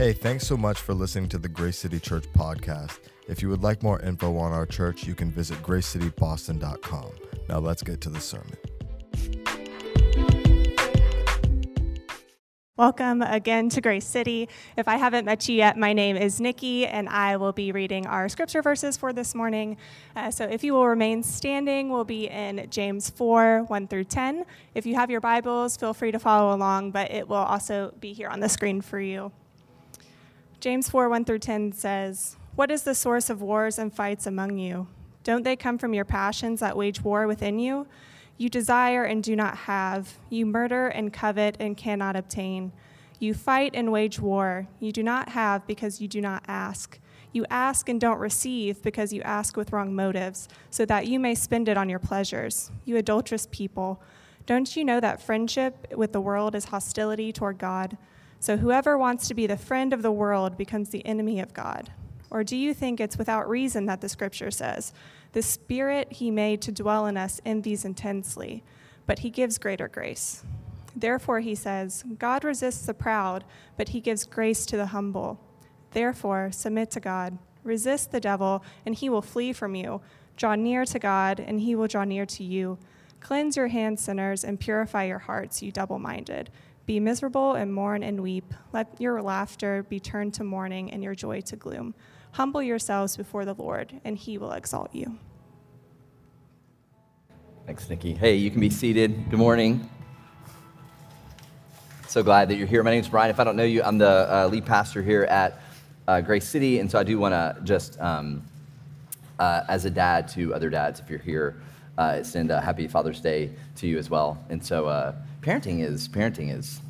Hey, thanks so much for listening to the Grace City Church podcast. If you would like more info on our church, you can visit gracecityboston.com. Now let's get to the sermon. Welcome again to Grace City. If I haven't met you yet, my name is Nikki, and I will be reading our scripture verses for this morning. Uh, so if you will remain standing, we'll be in James 4 1 through 10. If you have your Bibles, feel free to follow along, but it will also be here on the screen for you. James 4 1 through 10 says, What is the source of wars and fights among you? Don't they come from your passions that wage war within you? You desire and do not have. You murder and covet and cannot obtain. You fight and wage war. You do not have because you do not ask. You ask and don't receive because you ask with wrong motives, so that you may spend it on your pleasures. You adulterous people. Don't you know that friendship with the world is hostility toward God? So whoever wants to be the friend of the world becomes the enemy of God. Or do you think it's without reason that the scripture says, The Spirit he made to dwell in us envies intensely, but he gives greater grace? Therefore, he says, God resists the proud, but he gives grace to the humble. Therefore, submit to God. Resist the devil, and he will flee from you. Draw near to God, and he will draw near to you. Cleanse your hands, sinners, and purify your hearts, you double minded. Be miserable and mourn and weep. Let your laughter be turned to mourning and your joy to gloom. Humble yourselves before the Lord, and he will exalt you. Thanks, Nikki. Hey, you can be seated. Good morning. So glad that you're here. My name is Brian. If I don't know you, I'm the uh, lead pastor here at uh, Grace City, and so I do want to just, um, uh, as a dad to other dads, if you're here, uh, send a happy Father's Day to you as well. And so, uh, parenting is parenting is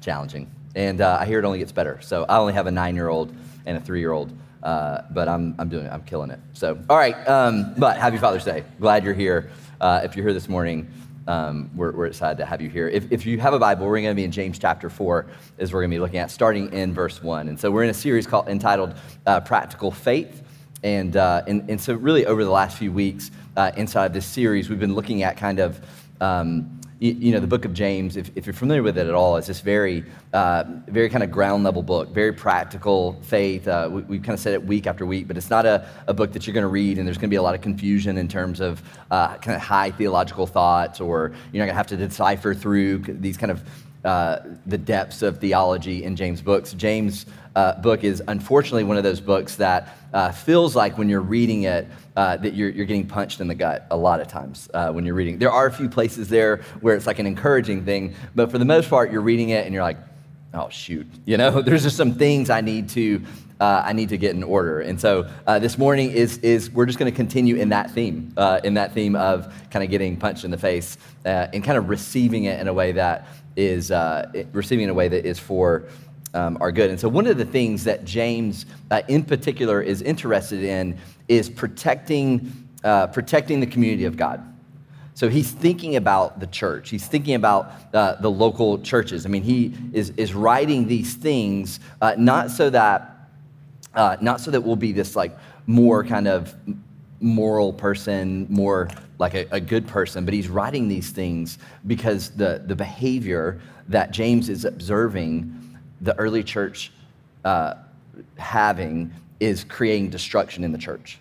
challenging, and uh, I hear it only gets better. So I only have a nine-year-old and a three-year-old, uh, but I'm I'm doing it. I'm killing it. So all right, um, but happy Father's Day. Glad you're here. Uh, if you're here this morning. Um, we're, we're, excited to have you here. If, if you have a Bible, we're going to be in James chapter 4, as we're going to be looking at, starting in verse 1. And so we're in a series called entitled uh, Practical Faith. And, uh, and, and, so, really, over the last few weeks uh, inside of this series, we've been looking at kind of um, you, you, know, the book of James, if, if, you're familiar with it at all, it's this very, uh, very kind of ground level book, very practical faith. Uh, we, we kind of said it week after week, but it's not a, a book that you're going to read and there's going to be a lot of confusion in terms of uh, kind of high theological thoughts, or you're not going to have to decipher through these kind of uh, the depths of theology in James' books. James' uh, book is unfortunately one of those books that uh, feels like when you're reading it uh, that you're, you're getting punched in the gut a lot of times uh, when you're reading. There are a few places there where it's like an encouraging thing, but for the most part, you're reading it and you're like, oh shoot, you know, there's just some things I need to uh, I need to get in order. And so uh, this morning is, is we're just going to continue in that theme, uh, in that theme of kind of getting punched in the face and kind of receiving it in a way that is uh, receiving in a way that is for um, our good. And so one of the things that James uh, in particular is interested in is protecting, protecting the community of God. So he's thinking about the church. He's thinking about uh, the local churches. I mean, he is, is writing these things uh, not so that uh, not so that we'll be this like more kind of moral person, more like a, a, good person, but he's writing these things because the, the behavior that James is observing the early church uh, having is creating destruction in the church,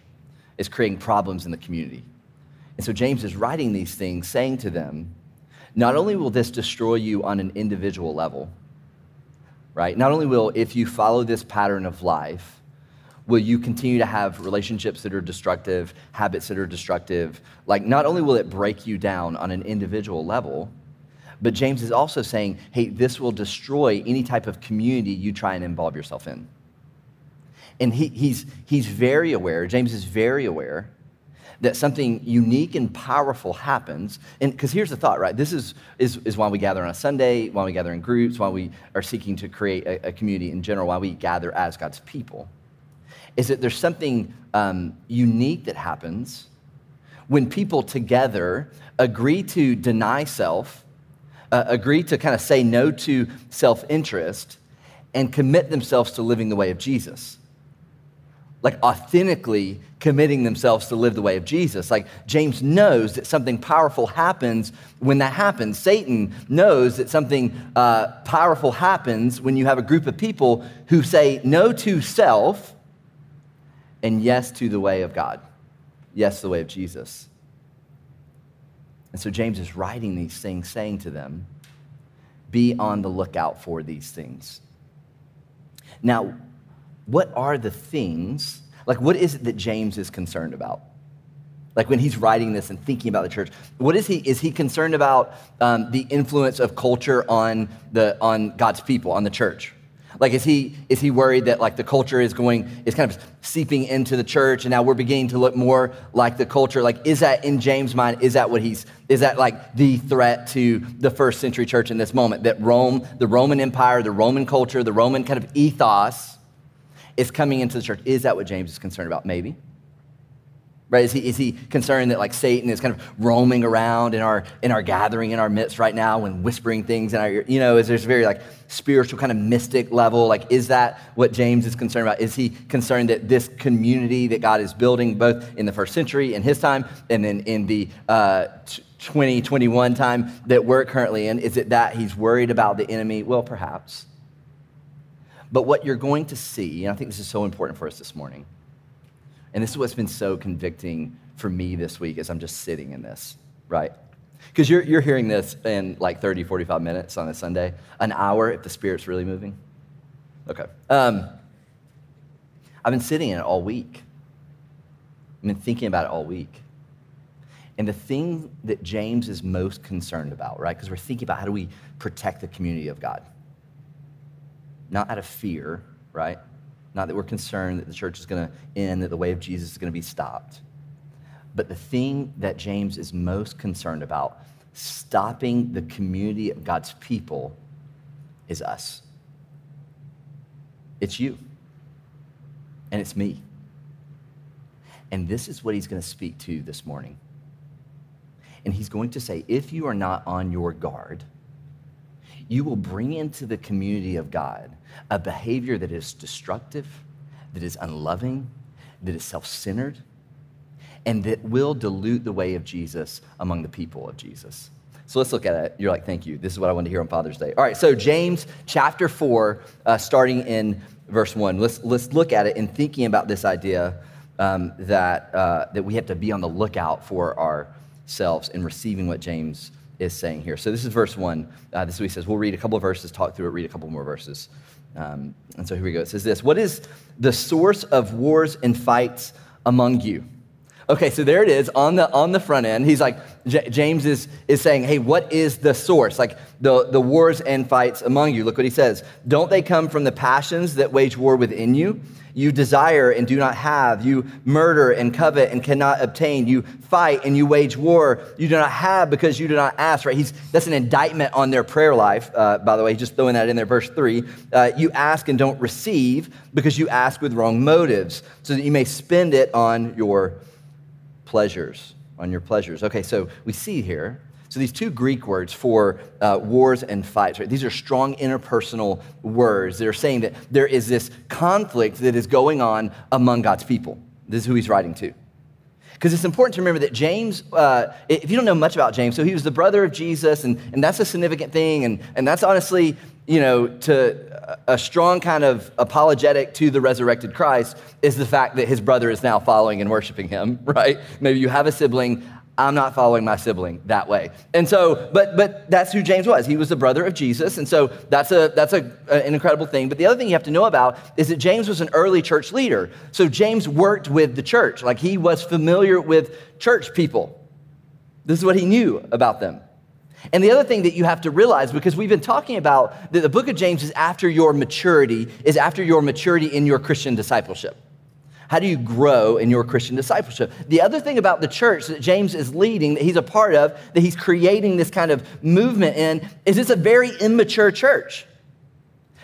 is creating problems in the community. And so James is writing these things, saying to them, not only will this destroy you on an individual level, right? Not only will, if you follow this pattern of life, will you continue to have relationships that are destructive, habits that are destructive? Like, not only will it break you down on an individual level, but James is also saying, hey, this will destroy any type of community you try and involve yourself in. And he, he's, he's very aware, James is very aware that something unique and powerful happens. And because here's the thought, right? This is, is, is why we gather on a Sunday, why we gather in groups, why we are seeking to create a, a community in general, why we gather as God's people is that there's something um, unique that happens when people together agree to deny self, uh, agree to kind of say no to self interest, and commit themselves to living the way of Jesus. like authentically committing themselves to live the way of Jesus. Like James knows that something powerful happens when that happens. Satan knows that something uh, powerful happens when you have a group of people who say no to self and yes to the way of God, yes, the way of Jesus. And so James is writing these things, saying to them, be on the lookout for these things. Now, what are the things, like, what is it that James is concerned about? Like when he's writing this and thinking about the church, what is he? Is he concerned about um, the influence of culture on the on God's people, on the church? Like, is he, is he worried that like the culture is going, is kind of seeping into the church and now we're beginning to look more like the culture? Like, is that in James' mind, is that what he's, is that like the threat to the first century church in this moment? That Rome, the Roman Empire, the Roman culture, the Roman kind of ethos is coming into the church. Is that what James is concerned about? Maybe. Right? Is he, is he concerned that like Satan is kind of roaming around in our, in our gathering in our midst right now and whispering things in our? You know, is there's very like spiritual kind of mystic level? Like, is that what James is concerned about? Is he concerned that this community that God is building both in the first century in his time and then in the uh, 2021 time that we're currently in, is it that he's worried about the enemy? Well, perhaps. But what you're going to see, and I think this is so important for us this morning, and this is what's been so convicting for me this week as I'm just sitting in this, right? Because you're, you're hearing this in like 30, 45 minutes on a Sunday, an hour if the Spirit's really moving. Okay. Um, I've been sitting in it all week. I've been thinking about it all week. And the thing that James is most concerned about, right? Because we're thinking about how do we protect the community of God? Not out of fear, right? Not that we're concerned that the church is going to end, that the way of Jesus is going to be stopped. But the thing that James is most concerned about, stopping the community of God's people, is us. It's you. And it's me. And this is what he's going to speak to this morning. And he's going to say, if you are not on your guard, you will bring into the community of God a behavior that is destructive, that is unloving, that is self centered, and that will dilute the way of Jesus among the people of Jesus. So let's look at it. You're like, thank you. This is what I wanted to hear on Father's Day. All right, so James chapter 4, uh, starting in verse 1. Let's, let's look at it in thinking about this idea um, that, uh, that we have to be on the lookout for ourselves in receiving what James is saying here. So this is verse 1. Uh, this is what he says. We'll read a couple of verses, talk through it, read a couple more verses. Um, and so here we go. It says this What is the source of wars and fights among you? Okay, so there it is on the on the front end. He's like J- James is is saying, "Hey, what is the source? Like the the wars and fights among you? Look what he says. Don't they come from the passions that wage war within you? You desire and do not have. You murder and covet and cannot obtain. You fight and you wage war. You do not have because you do not ask, right? He's, that's an indictment on their prayer life, uh, by the way, he's just throwing that in there, verse three. Uh, you ask and don't receive because you ask with wrong motives, so that you may spend it on your pleasures. On your pleasures. Okay, so we see here so these two Greek words for uh, wars and fights, right? These are strong interpersonal words. They're saying that there is this conflict that is going on among God's people. This is who he's writing to. Because it's important to remember that James, uh, if you don't know much about James, so he was the brother of Jesus, and, and that's a significant thing. And, and that's honestly, you know, to a strong kind of apologetic to the resurrected Christ is the fact that his brother is now following and worshiping him, right? Maybe you have a sibling. I'm not following my sibling that way. And so, but but that's who James was. He was the brother of Jesus, and so that's a that's a, an incredible thing. But the other thing you have to know about is that James was an early church leader. So James worked with the church, like he was familiar with church people. This is what he knew about them. And the other thing that you have to realize, because we've been talking about that the book of James is after your maturity, is after your maturity in your Christian discipleship. How do you grow in your Christian discipleship? The other thing about the church that James is leading, that he's a part of, that he's creating this kind of movement in, is it's a very immature church.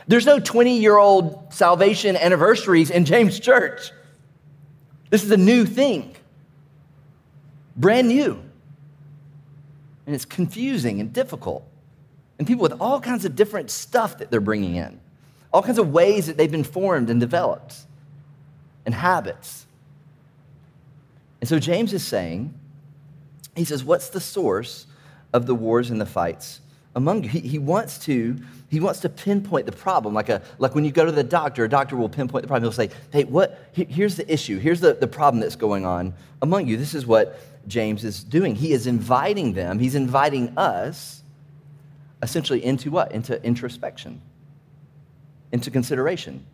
There's no 20 year old salvation anniversaries in James Church. This is a new thing, brand new. And it's confusing and difficult. And people with all kinds of different stuff that they're bringing in, all kinds of ways that they've been formed and developed. and habits. And so James is saying, he says, What's the source of the wars and the fights among you? He, he, wants to, he wants to pinpoint the problem. Like, a, like when you go to the doctor, a doctor will pinpoint the problem. He'll say, Hey, what, here's the issue. Here's the, the problem that's going on among you. This is what James is doing. He is inviting them, he's inviting us essentially into what? Into introspection, into consideration.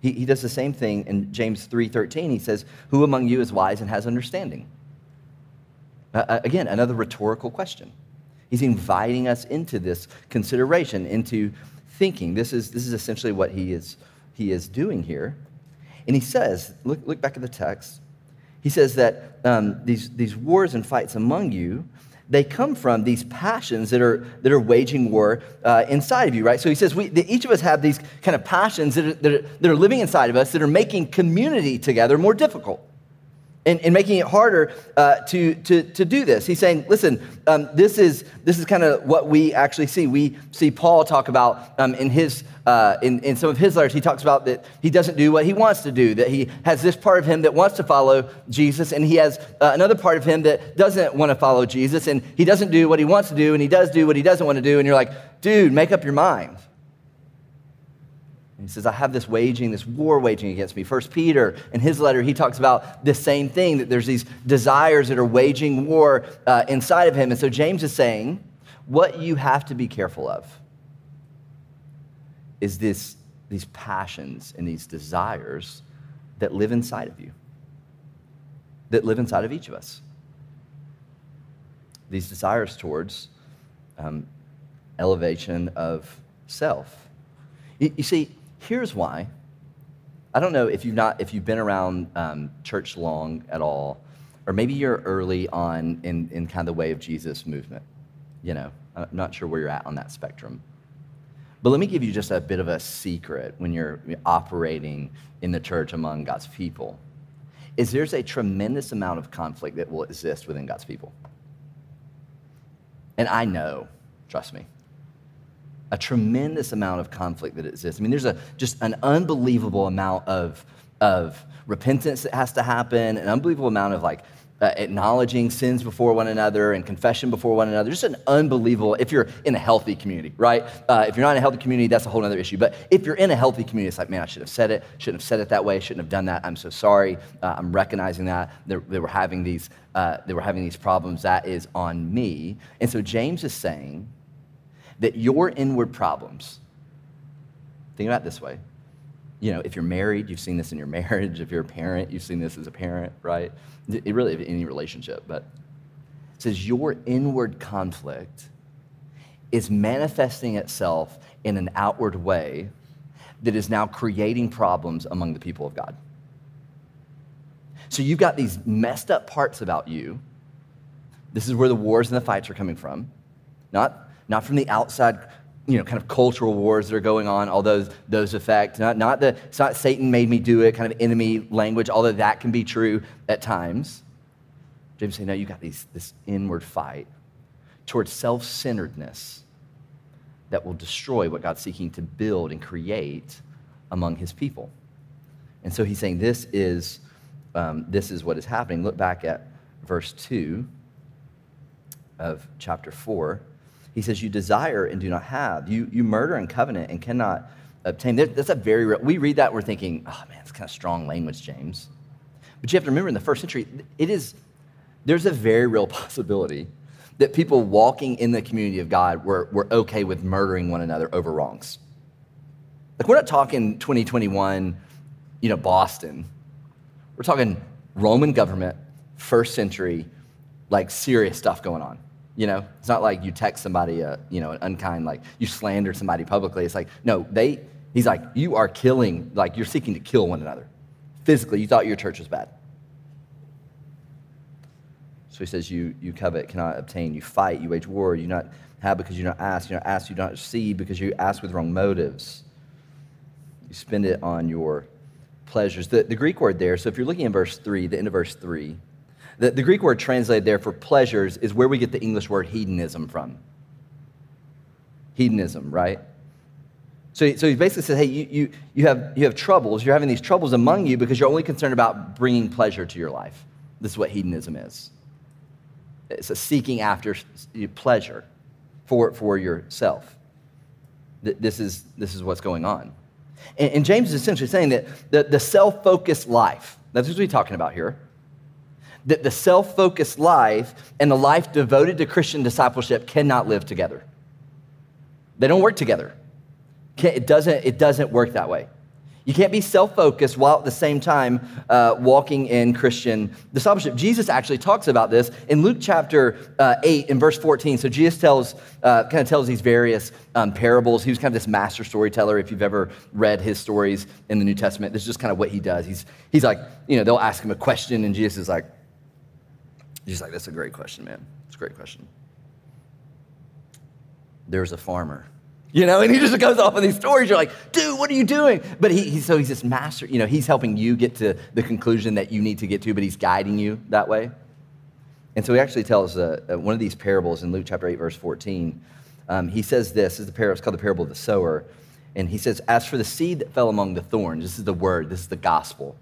He, he does the same thing in James 3:13. He says, "Who among you is wise and has understanding?" Uh, again, another rhetorical question. He's inviting us into this consideration, into thinking. This is, this is essentially what he is, he is doing here. And he says, look, look back at the text. He says that um, these, these wars and fights among you, they come from these passions that are, that are waging war uh, inside of you, right? So he says we, each of us have these kind of passions that are, that, are, that are living inside of us that are making community together more difficult and, and making it harder uh, to, to, to do this. He's saying, listen, um, this is, this is kind of what we actually see. We see Paul talk about um, in, his, uh, in, in some of his letters, he talks about that he doesn't do what he wants to do, that he has this part of him that wants to follow Jesus, and he has uh, another part of him that doesn't want to follow Jesus, and he doesn't do what he wants to do, and he does do what he doesn't want to do, and you're like, dude, make up your mind. He says, I have this waging, this war waging against me. First Peter, in his letter, he talks about the same thing that there's these desires that are waging war uh, inside of him. And so James is saying, what you have to be careful of is this, these passions and these desires that live inside of you, that live inside of each of us. These desires towards um, elevation of self. You, you see, Here's why. I don't know if you've not if you've been around um, church long at all, or maybe you're early on in, in kind of the way of Jesus movement. You know, I'm not sure where you're at on that spectrum. But let me give you just a bit of a secret when you're operating in the church among God's people. Is there's a tremendous amount of conflict that will exist within God's people. And I know, trust me a tremendous amount of conflict that exists. I mean, there's a, just an unbelievable amount of, of repentance that has to happen, an unbelievable amount of like uh, acknowledging sins before one another and confession before one another. Just an unbelievable, if you're in a healthy community, right? Uh, if you're not in a healthy community, that's a whole other issue. But if you're in a healthy community, it's like, man, I should have said it, shouldn't have said it that way, shouldn't have done that. I'm so sorry. Uh, I'm recognizing that. They, were having these, uh, they were having these problems. That is on me. And so James is saying, that your inward problems, think about it this way. You know, if you're married, you've seen this in your marriage. If you're a parent, you've seen this as a parent, right? It really, any relationship, but it says your inward conflict is manifesting itself in an outward way that is now creating problems among the people of God. So you've got these messed up parts about you. This is where the wars and the fights are coming from. Not not from the outside you know, kind of cultural wars that are going on, all those, those effects. Not, not the, it's not Satan made me do it, kind of enemy language, although that can be true at times. James saying, no, you got these, this inward fight towards self centeredness that will destroy what God's seeking to build and create among his people. And so he's saying, this is, um, this is what is happening. Look back at verse 2 of chapter 4. He says, You desire and do not have. You, you murder and covenant and cannot obtain. That's a very real, we read that, we're thinking, oh man, it's kind of strong language, James. But you have to remember in the first century, it is, there's a very real possibility that people walking in the community of God were, were okay with murdering one another over wrongs. Like, we're not talking 2021, you know, Boston. We're talking Roman government, first century, like serious stuff going on. You know, it's not like you text somebody, a, you know, an unkind, like you slander somebody publicly. It's like, no, they, he's like, you are killing, like you're seeking to kill one another. Physically, you thought your church was bad. So he says, you, you covet, cannot obtain, you fight, you wage war, you not have because you not ask, you not ask, you not see because you ask with wrong motives. You spend it on your pleasures. The, the Greek word there, so if you're looking in verse 3, the end of verse 3, the, the Greek word translated there for pleasures is where we get the English word hedonism from. Hedonism, right? So, so he basically says, hey, you, you, you, have, you have troubles. You're having these troubles among you because you're only concerned about bringing pleasure to your life. This is what hedonism is it's a seeking after pleasure for, for yourself. This is, this is what's going on. And, and James is essentially saying that the, the self focused life, that's what we're talking about here, that the self focused life and the life devoted to Christian discipleship cannot live together. They don't work together. It doesn't, it doesn't work that way. You can't be self focused while at the same time uh, walking in Christian discipleship. Jesus actually talks about this in Luke chapter uh, 8 in verse 14. So Jesus tells, uh, kind of tells these various um, parables. He was kind of this master storyteller. If you've ever read his stories in the New Testament, this is just kind of what he does. He's, he's like, you know, they'll ask him a question, and Jesus is like, he's like, that's a great question, man. It's a great question. There's a farmer you know, and he just goes off on these stories. You're like, dude, what are you doing? But he, he, so he's this master, you know, he's helping you get to the conclusion that you need to get to, but he's guiding you that way. And so he actually tells uh, uh, one of these parables in Luke chapter 8, verse 14. Um, he says this, this is the parable, it's called the parable of the sower. And he says, As for the seed that fell among the thorns, this is the word, this is the gospel.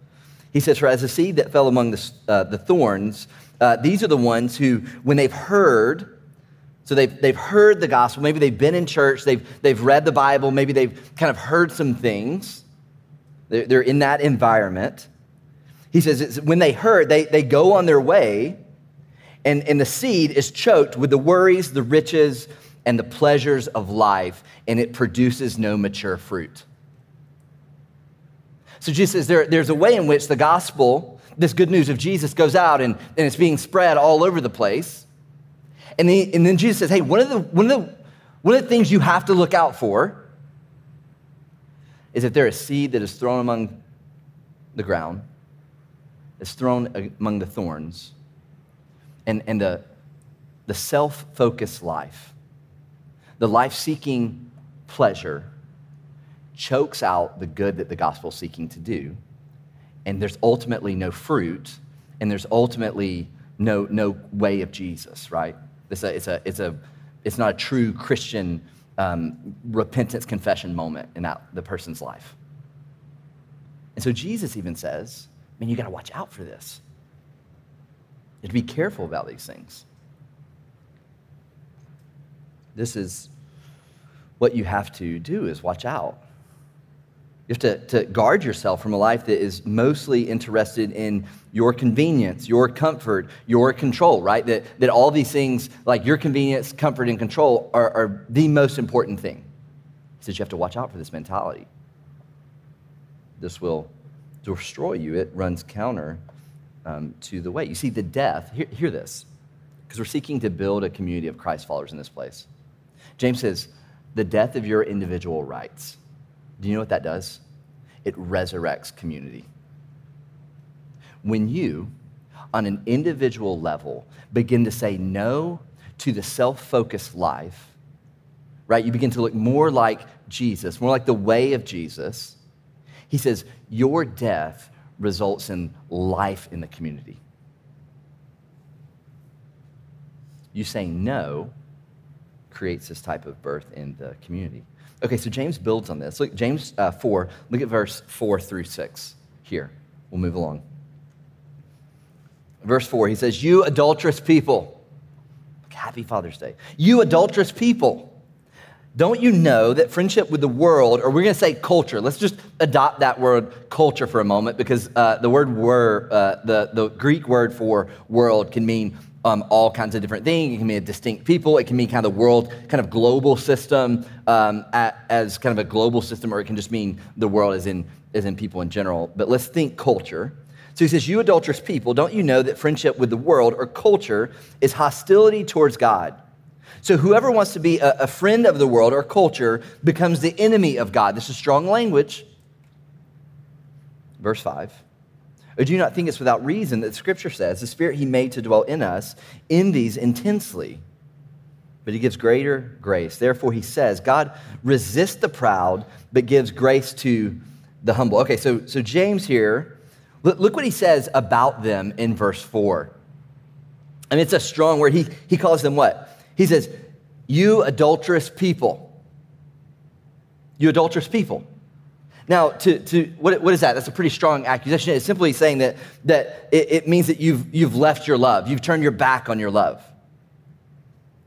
He says, For as the seed that fell among the, uh, the thorns, uh, these are the ones who, when they've heard, so they've, they've heard the gospel. Maybe they've been in church. They've, they've read the Bible. Maybe they've kind of heard some things. They're, they're in that environment. He says when they heard, they, they go on their way, and, and the seed is choked with the worries, the riches, and the pleasures of life, and it produces no mature fruit. So Jesus says there, there's a way in which the gospel, this good news of Jesus, goes out and, and it's being spread all over the place. And, he, and then Jesus says, hey, one of, the, one, of the, one of the things you have to look out for is if there is seed that is thrown among the ground, is thrown among the thorns, and, and the, the self focused life, the life seeking pleasure, chokes out the good that the gospel is seeking to do. And there's ultimately no fruit, and there's ultimately no, no way of Jesus, right? It's a, it's a, it's a, it's not a true Christian um, repentance confession moment in that, the person's life. And so Jesus even says, man, you got to watch out for this. You have to be careful about these things. This is what you have to do is watch out. You have to, to guard yourself from a life that is mostly interested in your convenience, your comfort, your control, right? That, that all these things, like your convenience, comfort, and control, are, are the most important thing. Says you have to watch out for this mentality. This will destroy you. It runs counter um, to the way. You see, the death, hear, hear this, because we're seeking to build a community of Christ followers in this place. James says, the death of your individual rights do you know what that does? It resurrects community. When you, on an individual level, begin to say no to the self focused life, right? You begin to look more like Jesus, more like the way of Jesus. He says, Your death results in life in the community. You saying no creates this type of birth in the community. Okay, so James builds on this. Look, James uh, 4, look at verse 4 through 6 here. We'll move along. Verse 4, he says, You adulterous people. Happy Father's Day. You adulterous people. Don't you know that friendship with the world, or we're going to say culture, let's just adopt that word culture for a moment because uh, the word word, uh, the, the Greek word for world can mean um, all kinds of different things. It can mean a distinct people. It can mean kind of the world, kind of global system um, at, as kind of a global system, or it can just mean the world as in, as in people in general. But let's think culture. So he says, You adulterous people, don't you know that friendship with the world or culture is hostility towards God? So whoever wants to be a, a friend of the world or culture becomes the enemy of God. This is strong language. Verse 5. Or do you not think it's without reason that Scripture says the Spirit He made to dwell in us envies intensely? But He gives greater grace. Therefore, He says, God resists the proud, but gives grace to the humble. Okay, so, so James here, look, look what he says about them in verse 4. I mean, it's a strong word. He, he calls them what? He says, You adulterous people. you adulterous people. Now, to, to, what, what is that? That's a pretty strong accusation. It's simply saying that, that it, it means that you've, you've left your love. You've turned your back on your love,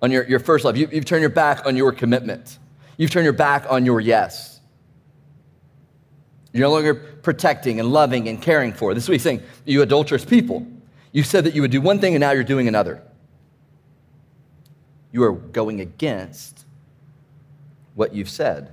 on your, your first love. You, you've turned your back on your commitment. You've turned your back on your yes. You're no longer protecting and loving and caring for. This is what he's saying. You adulterous people. You said that you would do one thing and now you're doing another. You are going against what you've said.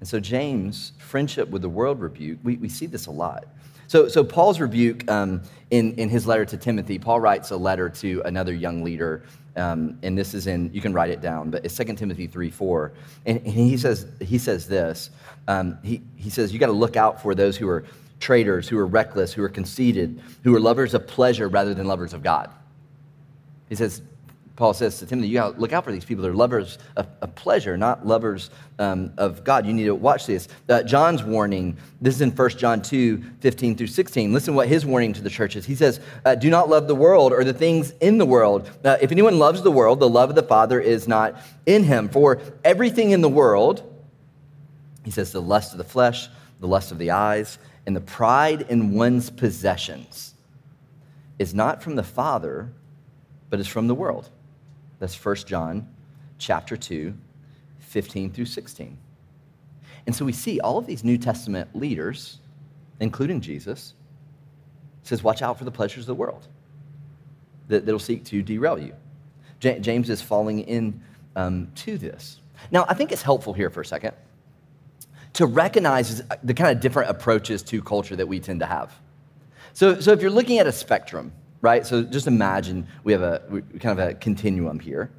And so, James, friendship with the world rebuke, we, we see this a lot. So, so Paul's rebuke um, in, in his letter to Timothy, Paul writes a letter to another young leader, um, and this is in, you can write it down, but it's 2 Timothy 3 4. And, and he, says, he says this um, he, he says, You got to look out for those who are traitors, who are reckless, who are conceited, who are lovers of pleasure rather than lovers of God. He says, Paul says to Timothy, you got to look out for these people. They're lovers of, of pleasure, not lovers um, of God. You need to watch this. Uh, John's warning, this is in 1 John 2 15 through 16. Listen what his warning to the church is. He says, uh, Do not love the world or the things in the world. Uh, if anyone loves the world, the love of the Father is not in him. For everything in the world, he says, the lust of the flesh, the lust of the eyes, and the pride in one's possessions is not from the Father, but is from the world. That's 1 John chapter 2, 15 through 16. And so we see all of these New Testament leaders, including Jesus, says, watch out for the pleasures of the world that, that'll seek to derail you. J- James is falling in um, to this. Now, I think it's helpful here for a second to recognize the kind of different approaches to culture that we tend to have. So, so if you're looking at a spectrum, right? So just imagine we have a we kind of a continuum here.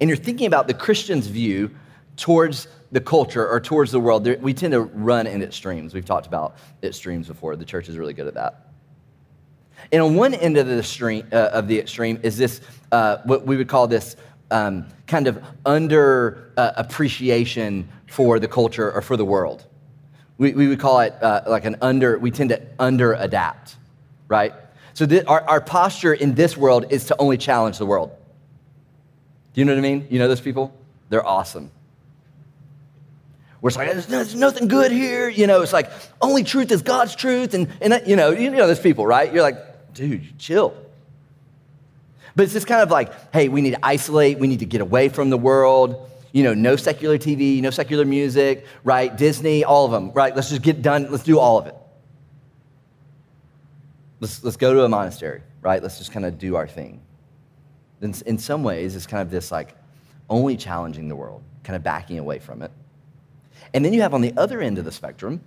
And you're thinking about the Christian's view towards the culture or towards the world. We tend to run in extremes. We've talked about extremes before. The church is really good at that. And on one end of the extreme, uh, of the extreme is this, uh, what we would call this um, kind of under uh, appreciation for the culture or for the world. We, we would call it uh, like an under, we tend to under adapt, right? So th- our, our posture in this world is to only challenge the world. Do you know what I mean? You know those people? They're awesome. We're like, there's, there's nothing good here. You know, it's like only truth is God's truth. And, and you know, you know those people, right? You're like, dude, chill. But it's just kind of like, hey, we need to isolate. We need to get away from the world. You know, no secular TV, no secular music, right? Disney, all of them, right? Let's just get done. Let's do all of it. Let's, let's go to a monastery, right? Let's just kind of do our thing. In, in some ways, it's kind of this like only challenging the world, kind of backing away from it. And then you have on the other end of the spectrum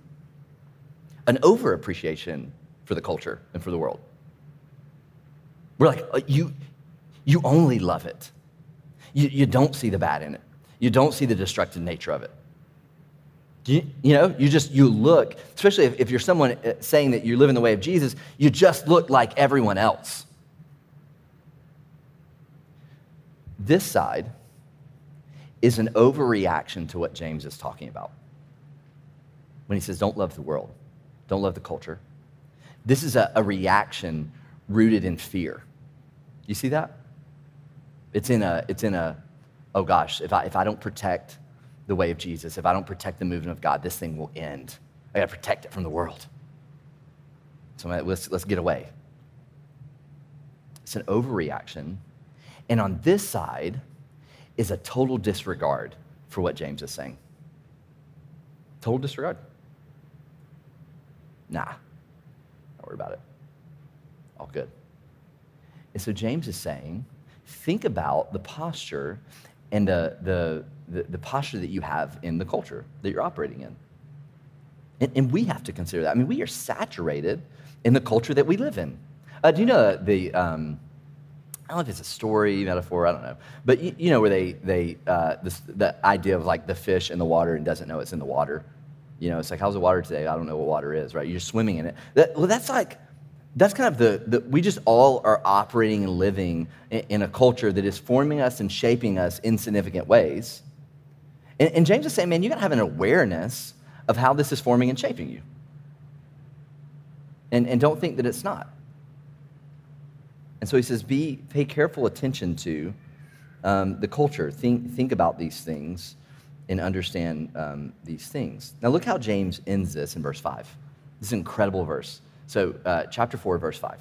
an over appreciation for the culture and for the world. We're like, uh, you, you only love it. You, you don't see the bad in it. You don't see the destructive nature of it. You, you, know, you just, you look, especially if, if you're someone uh, saying that you live in the way of Jesus, you just look like everyone else. This side is an overreaction to what James is talking about. When he says, don't love the world, don't love the culture. This is a, a reaction rooted in fear. You see that? It's in a, it's in a, oh gosh, if I, if I don't protect the way of Jesus, if I don't protect the movement of God, this thing will end. I gotta protect it from the world. So let's, let's get away. It's an overreaction. And on this side is a total disregard for what James is saying. Total disregard. Nah, don't worry about it. All good. And so James is saying, think about the posture and the, the, the, the, posture that you have in the culture that you're operating in. And, and, we have to consider that. I mean, we are saturated in the culture that we live in. Uh, do you know the, um, I don't know if it's a story, metaphor, I don't know. But you, you know where they, they uh, this, the idea of like the fish in the water and doesn't know it's in the water. You know, it's like, how's the water today? I don't know what water is, right? You're swimming in it. That, well, that's like, that's kind of the, the, we just all are operating and living in, in, a culture that is forming us and shaping us in significant ways. And, and James is saying, man, you got to have an awareness of how this is forming and shaping you. And, and don't think that it's not. And so he says, be, pay careful attention to um, the culture. Think, think about these things and understand um, these things. Now, look how James ends this in verse 5. This is an incredible verse. So, uh, chapter 4, verse 5.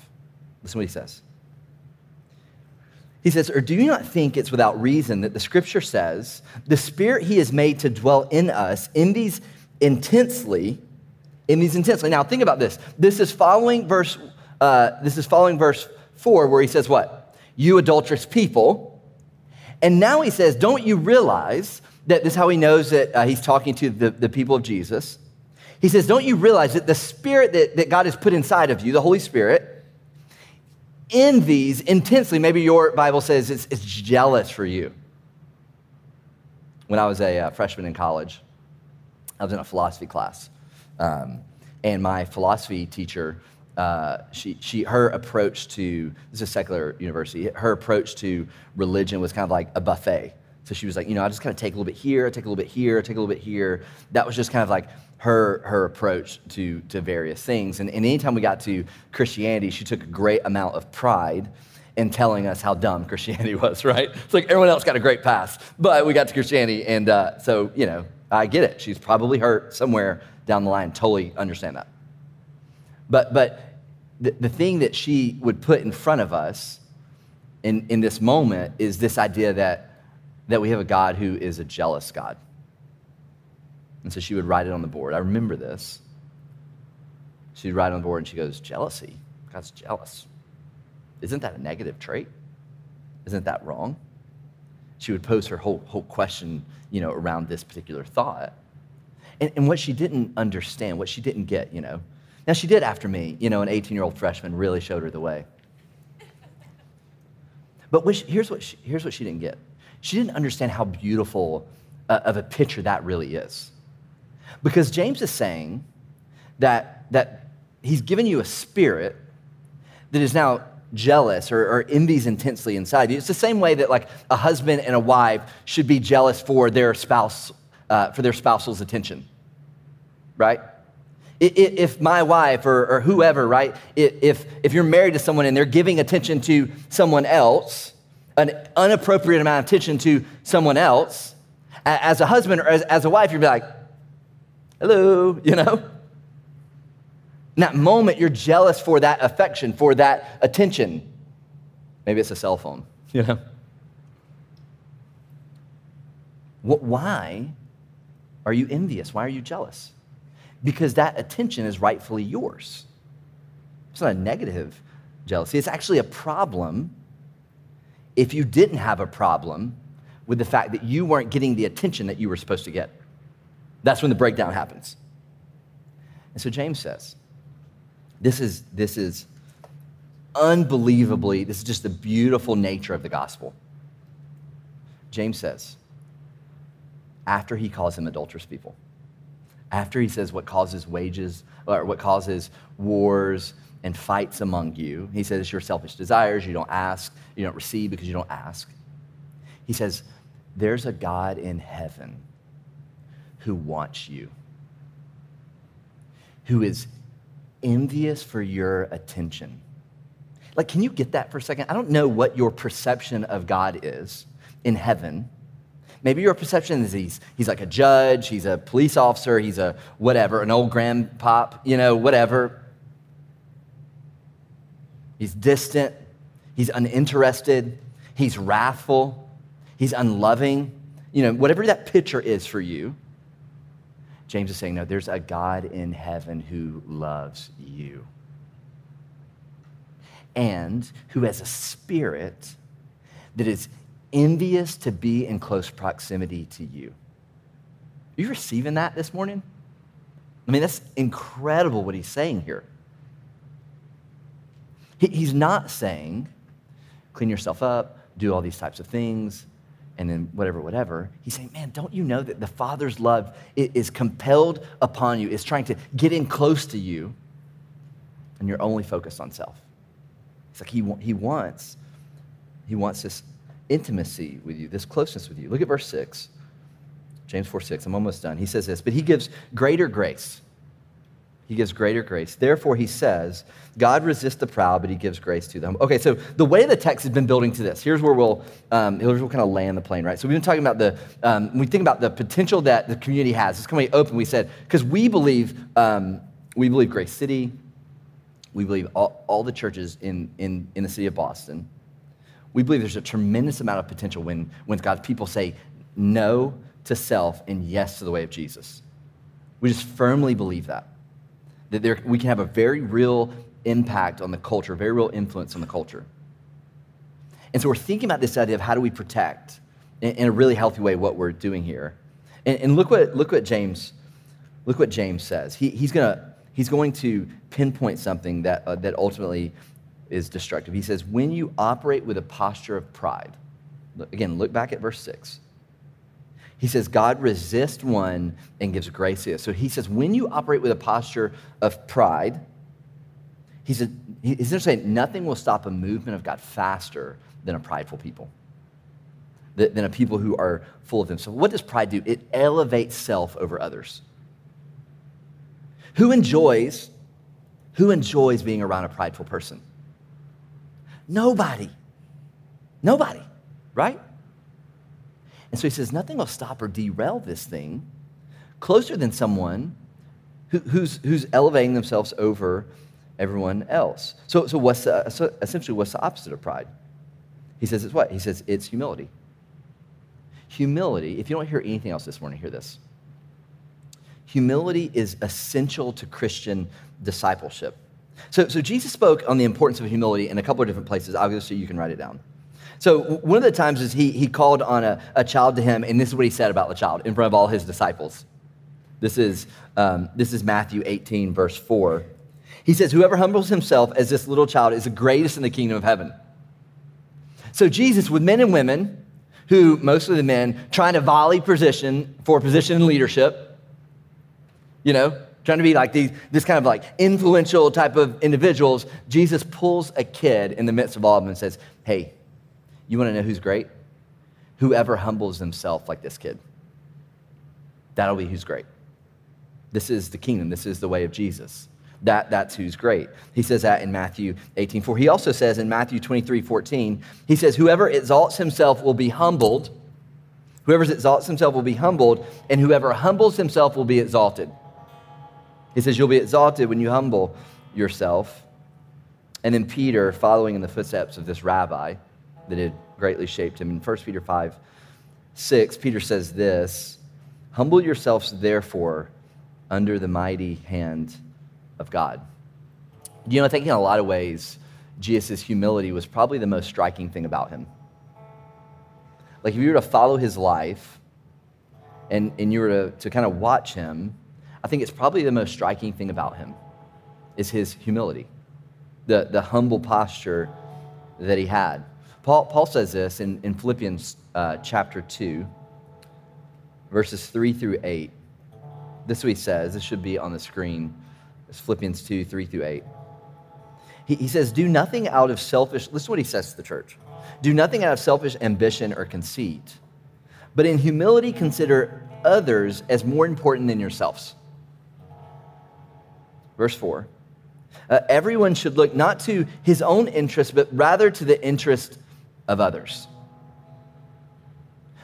Listen what he says. He says, Or do you not think it's without reason that the scripture says, the spirit he has made to dwell in us in these intensely, in these intensely. Now, think about this. This is following verse, uh, this is following verse 4, where he says, What? You adulterous people. And now he says, Don't you realize that this is how he knows that uh, he's talking to the, the people of Jesus? He says, Don't you realize that the spirit that, that God has put inside of you, the Holy Spirit, envies intensely. Maybe your Bible says it's, it's jealous for you. When I was a uh, freshman in college, I was in a philosophy class. Um, and my philosophy teacher, uh, she, she, her approach to, this is a secular university, her approach to religion was kind of like a buffet. So she was like, you know, I just kind of take a little bit here, take a little bit here, take a little bit here. That was just kind of like her, her approach to, to various things. And, and anytime we got to Christianity, she took a great amount of pride in telling us how dumb Christianity was, right? It's like everyone else got a great pass, but we got to Christianity. And uh, so, you know, I get it. She's probably hurt somewhere down the line. Totally understand that. But, but the, the thing that she would put in front of us in, in this moment is this idea that, that we have a God who is a jealous God. And so she would write it on the board. I remember this. She'd write on the board and she goes, Jealousy. God's jealous. Isn't that a negative trait? Isn't that wrong? She would pose her whole, whole question, you know, around this particular thought. And, and what she didn't understand, what she didn't get, you know. Now, she did after me, you know, an 18 year old freshman really showed her the way. But she, here's, what she, here's what she didn't get she didn't understand how beautiful uh, of a picture that really is. Because James is saying that, that he's given you a spirit that is now jealous or, or envies intensely inside you. It's the same way that like a husband and a wife should be jealous for their spouse, uh, for their spousal's attention, right? If my wife or, or whoever, right, if, if you're married to someone and they're giving attention to someone else, an inappropriate amount of attention to someone else, as a husband or as, as a wife, you'd be like, hello, you know? In that moment, you're jealous for that affection, for that attention. Maybe it's a cell phone, you know? What, Why are you envious? Why are you jealous? Because that attention is rightfully yours. It's not a negative jealousy, it's actually a problem if you didn't have a problem with the fact that you weren't getting the attention that you were supposed to get. That's when the breakdown happens. And so James says, this is, this is unbelievably, this is just the beautiful nature of the gospel. James says, after he calls them adulterous people, after he says what causes wages, or what causes wars and fights among you, he says your selfish desires, you don't ask, you don't receive because you don't ask. He says, there's a God in heaven who wants you, who is envious for your attention. Like, can you get that for a second? I don't know what your perception of God is in heaven. Maybe your perception is he's, he's like a judge, he's a police officer, he's a whatever, an old grandpop, you know, whatever. He's distant, he's uninterested, he's wrathful, he's unloving. You know, whatever that picture is for you, James is saying, no, there's a God in heaven who loves you and who has a spirit that is envious to be in close proximity to you. Are you receiving that this morning? I mean, that's incredible what he's saying here. He's not saying, clean yourself up, do all these types of things, and then whatever, whatever. He's saying, man, don't you know that the Father's love is compelled upon you, is trying to get in close to you, and you're only focused on self. It's like he, he wants, he wants this intimacy with you, this closeness with you. Look at verse 6. James 4 6. I'm almost done. He says this, but he gives greater grace. He gives greater grace. Therefore, he says, God resists the proud, but he gives grace to them. Okay, so the way the text has been building to this, here's where we'll, um, here's where we'll kind of land the plane, right? So we've been talking about the, um, when we think about the potential that the community has, it's coming open. We said, because we believe, um, we believe Grace City, we believe all, all the churches in, in, in the city of Boston, we believe there's a tremendous amount of potential when, when God's people say no to self and yes to the way of Jesus. We just firmly believe that. That there, we can have a very real impact on the culture, very real influence on the culture. And so we're thinking about this idea of how do we protect in, in a really healthy way what we're doing here. And, and, look, what, look what James, look what James says. He, he's, gonna, he's going to pinpoint something that, uh, that ultimately is destructive. He says, when you operate with a posture of pride, again, look back at verse 6. He says, God resists one and gives grace to us. So he says, when you operate with a posture of pride, he said, he's saying nothing will stop a movement of God faster than a prideful people, than a people who are full of themselves. What does pride do? It elevates self over others. Who enjoys, who enjoys being around a prideful person? Nobody. Nobody, right? And so he says, nothing will stop or derail this thing closer than someone who, who's, who's elevating themselves over everyone else. So, so, what's the, so essentially, what's the opposite of pride? He says it's what? He says it's humility. Humility, if you don't hear anything else this morning, hear this. Humility is essential to Christian discipleship. So, so Jesus spoke on the importance of humility in a couple of different places. Obviously, you can write it down. So one of the times is he, he called on a, a child to him, and this is what he said about the child in front of all his disciples. This is, um, this is Matthew 18, verse 4. He says, Whoever humbles himself as this little child is the greatest in the kingdom of heaven. So Jesus, with men and women, who mostly the men, trying to volley position for position in leadership, you know, trying to be like these, this kind of like influential type of individuals, Jesus pulls a kid in the midst of all of them and says, Hey, you want to know who's great? Whoever humbles himself like this kid. That'll be who's great. This is the kingdom. This is the way of Jesus. That, that's who's great. He says that in Matthew 18. For he also says in Matthew 23, 14, he says, Whoever exalts himself will be humbled. Whoever exalts himself will be humbled, and whoever humbles himself will be exalted. He says, You'll be exalted when you humble yourself. And then Peter, following in the footsteps of this rabbi, that had greatly shaped him. In 1 Peter 5 6, Peter says this Humble yourselves, therefore, under the mighty hand of God. You know, I think in a lot of ways, Jesus' humility was probably the most striking thing about him. Like, if you were to follow his life and, and you were to, to kind of watch him, I think it's probably the most striking thing about him is his humility, the, the humble posture that he had. Paul, Paul says this in, in Philippians uh, chapter 2, verses 3 through 8. This is what he says. This should be on the screen. It's Philippians 2, 3 through 8. He, he says, Do nothing out of selfish, listen to what he says to the church. Do nothing out of selfish ambition or conceit, but in humility consider others as more important than yourselves. Verse 4. Uh, everyone should look not to his own interest, but rather to the interest of others.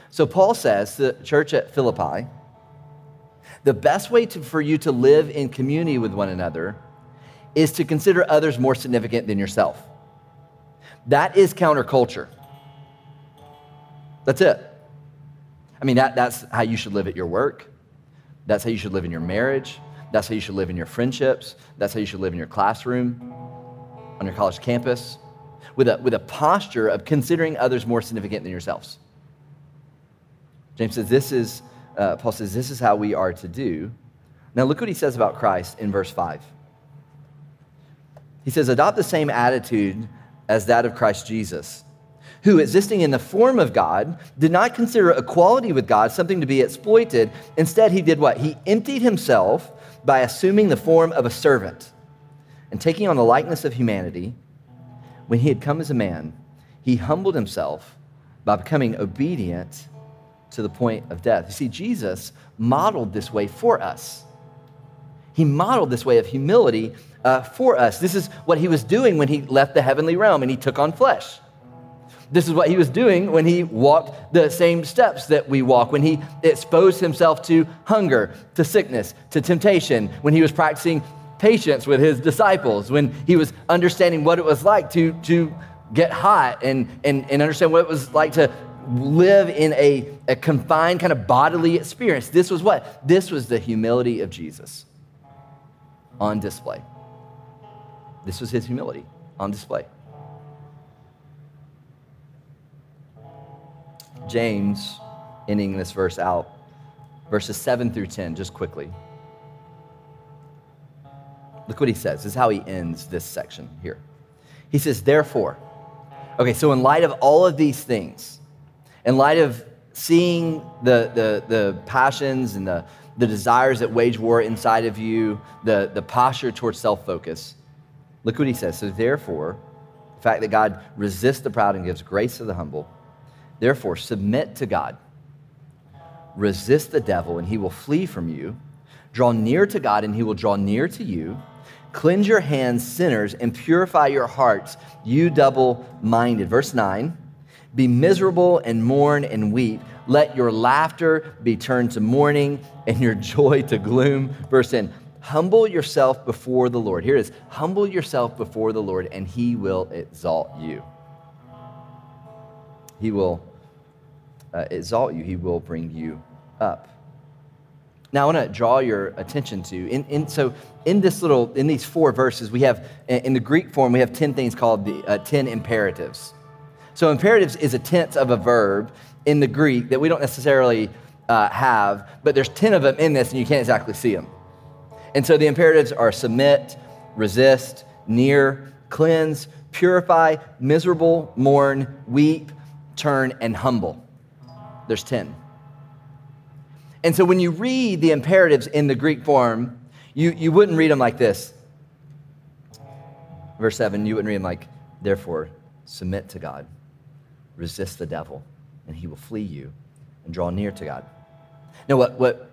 So Paul says to the church at Philippi, the best way to, for you to live in community with one another is to consider others more significant than yourself. That is counterculture. That's it. I mean, that, that's how you should live at your work. That's how you should live in your marriage. That's how you should live in your friendships. That's how you should live in your classroom, on your college campus with a, with a posture of considering others more significant than yourselves. James says, This is, uh, Paul says, this is how we are to do. Now, look what he says about Christ in verse 5. He says, Adopt the same attitude as that of Christ Jesus, who, existing in the form of God, did not consider equality with God something to be exploited. Instead, he did what? He emptied himself by assuming the form of a servant and taking on the likeness of humanity when he had come as a man, he humbled himself by becoming obedient to the point of death. You see, Jesus modeled this way for us. he modeled this way of humility uh, for us. This is what he was doing when he left the heavenly realm and he took on flesh. This is what he was doing when he walked the same steps that we walk, when he exposed himself to hunger, to sickness, to temptation, when he was practicing patience with his disciples, when he was understanding what it was like to, to get hot and, and, and understand what it was like to live in a, a confined kind of bodily experience. This was what? This was the humility of Jesus on display. This was his humility on display. James, ending this verse out, verses 7 through 10, just quickly. Look what he says. This is how he ends this section here. He says, Therefore, okay, so in light of all of these things, in light of seeing the, the, the passions and the, the desires that wage war inside of you, the, the posture towards self focus, look what he says. So, therefore, the fact that God resists the proud and gives grace to the humble, Therefore, submit to God. Resist the devil, and he will flee from you. Draw near to God, and he will draw near to you. Cleanse your hands, sinners, and purify your hearts, you double minded. Verse 9 Be miserable and mourn and weep. Let your laughter be turned to mourning and your joy to gloom. Verse 10 Humble yourself before the Lord. Here it is Humble yourself before the Lord, and he will exalt you. He will uh, exalt you, he will bring you up. Now, I want to draw your attention to, in, in, so in this little, in these four verses, we have, in the Greek form, we have 10 things called the uh, 10 imperatives. So, imperatives is a tense of a verb in the Greek that we don't necessarily uh, have, but there's 10 of them in this, and you can't exactly see them. And so the imperatives are submit, resist, near, cleanse, purify, miserable, mourn, weep, turn, and humble. There's 10. And so when you read the imperatives in the Greek form, you, you wouldn't read them like this. Verse 7, you wouldn't read them like, therefore, submit to God, resist the devil, and he will flee you, and draw near to God. Now, what, what,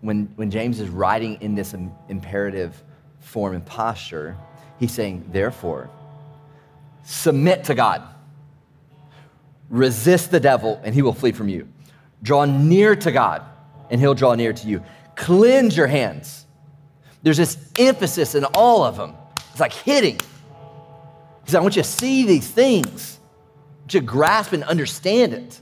when, when James is writing in this imperative form and posture, he's saying, therefore, submit to God. Resist the devil, and he will flee from you. Draw near to God, and he'll draw near to you. Cleanse your hands. There's this emphasis in all of them. It's like hitting. He Because I want you to see these things, I want you to grasp and understand it.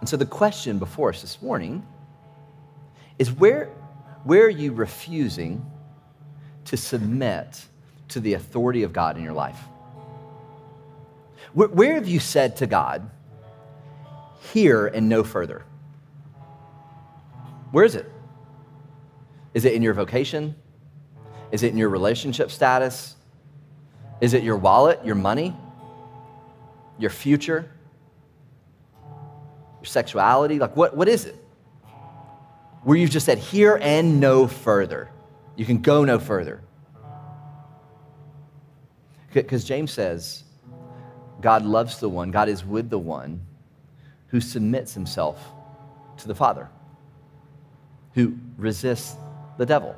And so the question before us this morning is where, where are you refusing to submit to the authority of God in your life? Where, where have you said to God, here and no further? Where is it? Is it in your vocation? Is it in your relationship status? Is it your wallet, your money, your future, your sexuality? Like, what, what is it? Where you've just said, here and no further. You can go no further. Because James says, God loves the one, God is with the one who submits himself to the Father, who resists the devil.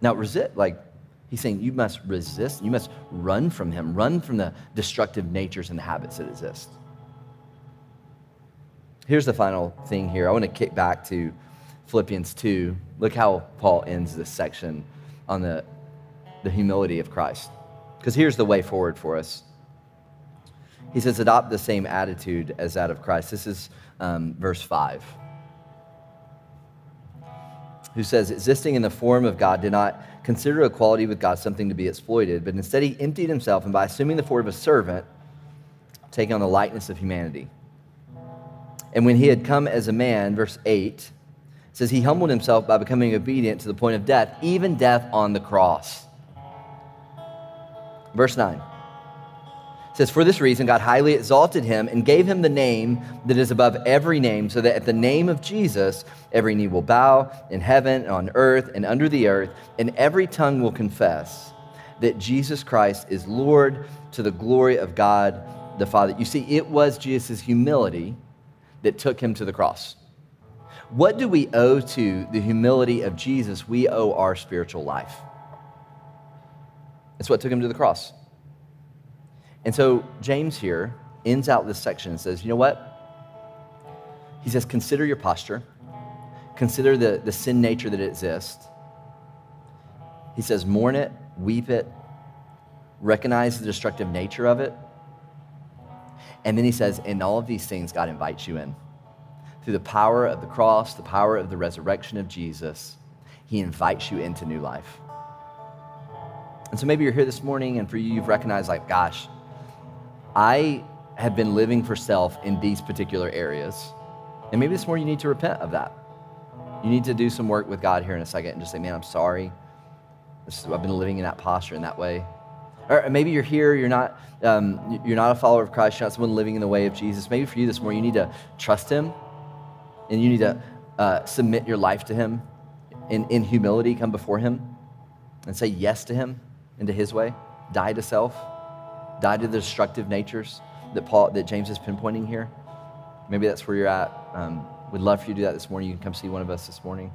Now, resist, like he's saying, you must resist, you must run from him, run from the destructive natures and habits that exist. Here's the final thing here. I want to kick back to Philippians 2. Look how Paul ends this section on the, the humility of Christ. Because here's the way forward for us. He says, adopt the same attitude as that of Christ. This is um, verse 5. Who says, existing in the form of God, did not consider equality with God something to be exploited, but instead he emptied himself, and by assuming the form of a servant, taking on the likeness of humanity. And when he had come as a man, verse 8 says, he humbled himself by becoming obedient to the point of death, even death on the cross. Verse 9 says, For this reason, God highly exalted him and gave him the name that is above every name, so that at the name of Jesus, every knee will bow in heaven and on earth and under the earth, and every tongue will confess that Jesus Christ is Lord to the glory of God the Father. You see, it was Jesus' humility that took him to the cross. What do we owe to the humility of Jesus? We owe our spiritual life. It's what took him to the cross. And so James here ends out this section and says, you know what? He says, consider your posture, consider the, the sin nature that exists. He says, mourn it, weep it, recognize the destructive nature of it. And then he says, in all of these things, God invites you in. Through the power of the cross, the power of the resurrection of Jesus, he invites you into new life. And so maybe you're here this morning, and for you, you've recognized, like, gosh, I have been living for self in these particular areas. And maybe this morning you need to repent of that. You need to do some work with God here in a second and just say, man, I'm sorry. Is, I've been living in that posture in that way. Or maybe you're here, you're not, um, you're not a follower of Christ, you're not someone living in the way of Jesus. Maybe for you this morning, you need to trust Him and you need to uh, submit your life to Him in, in humility, come before Him and say yes to Him and to His way. Die to self, die to the destructive natures that Paul, that James is pinpointing here. Maybe that's where you're at. Um, we'd love for you to do that this morning. You can come see one of us this morning.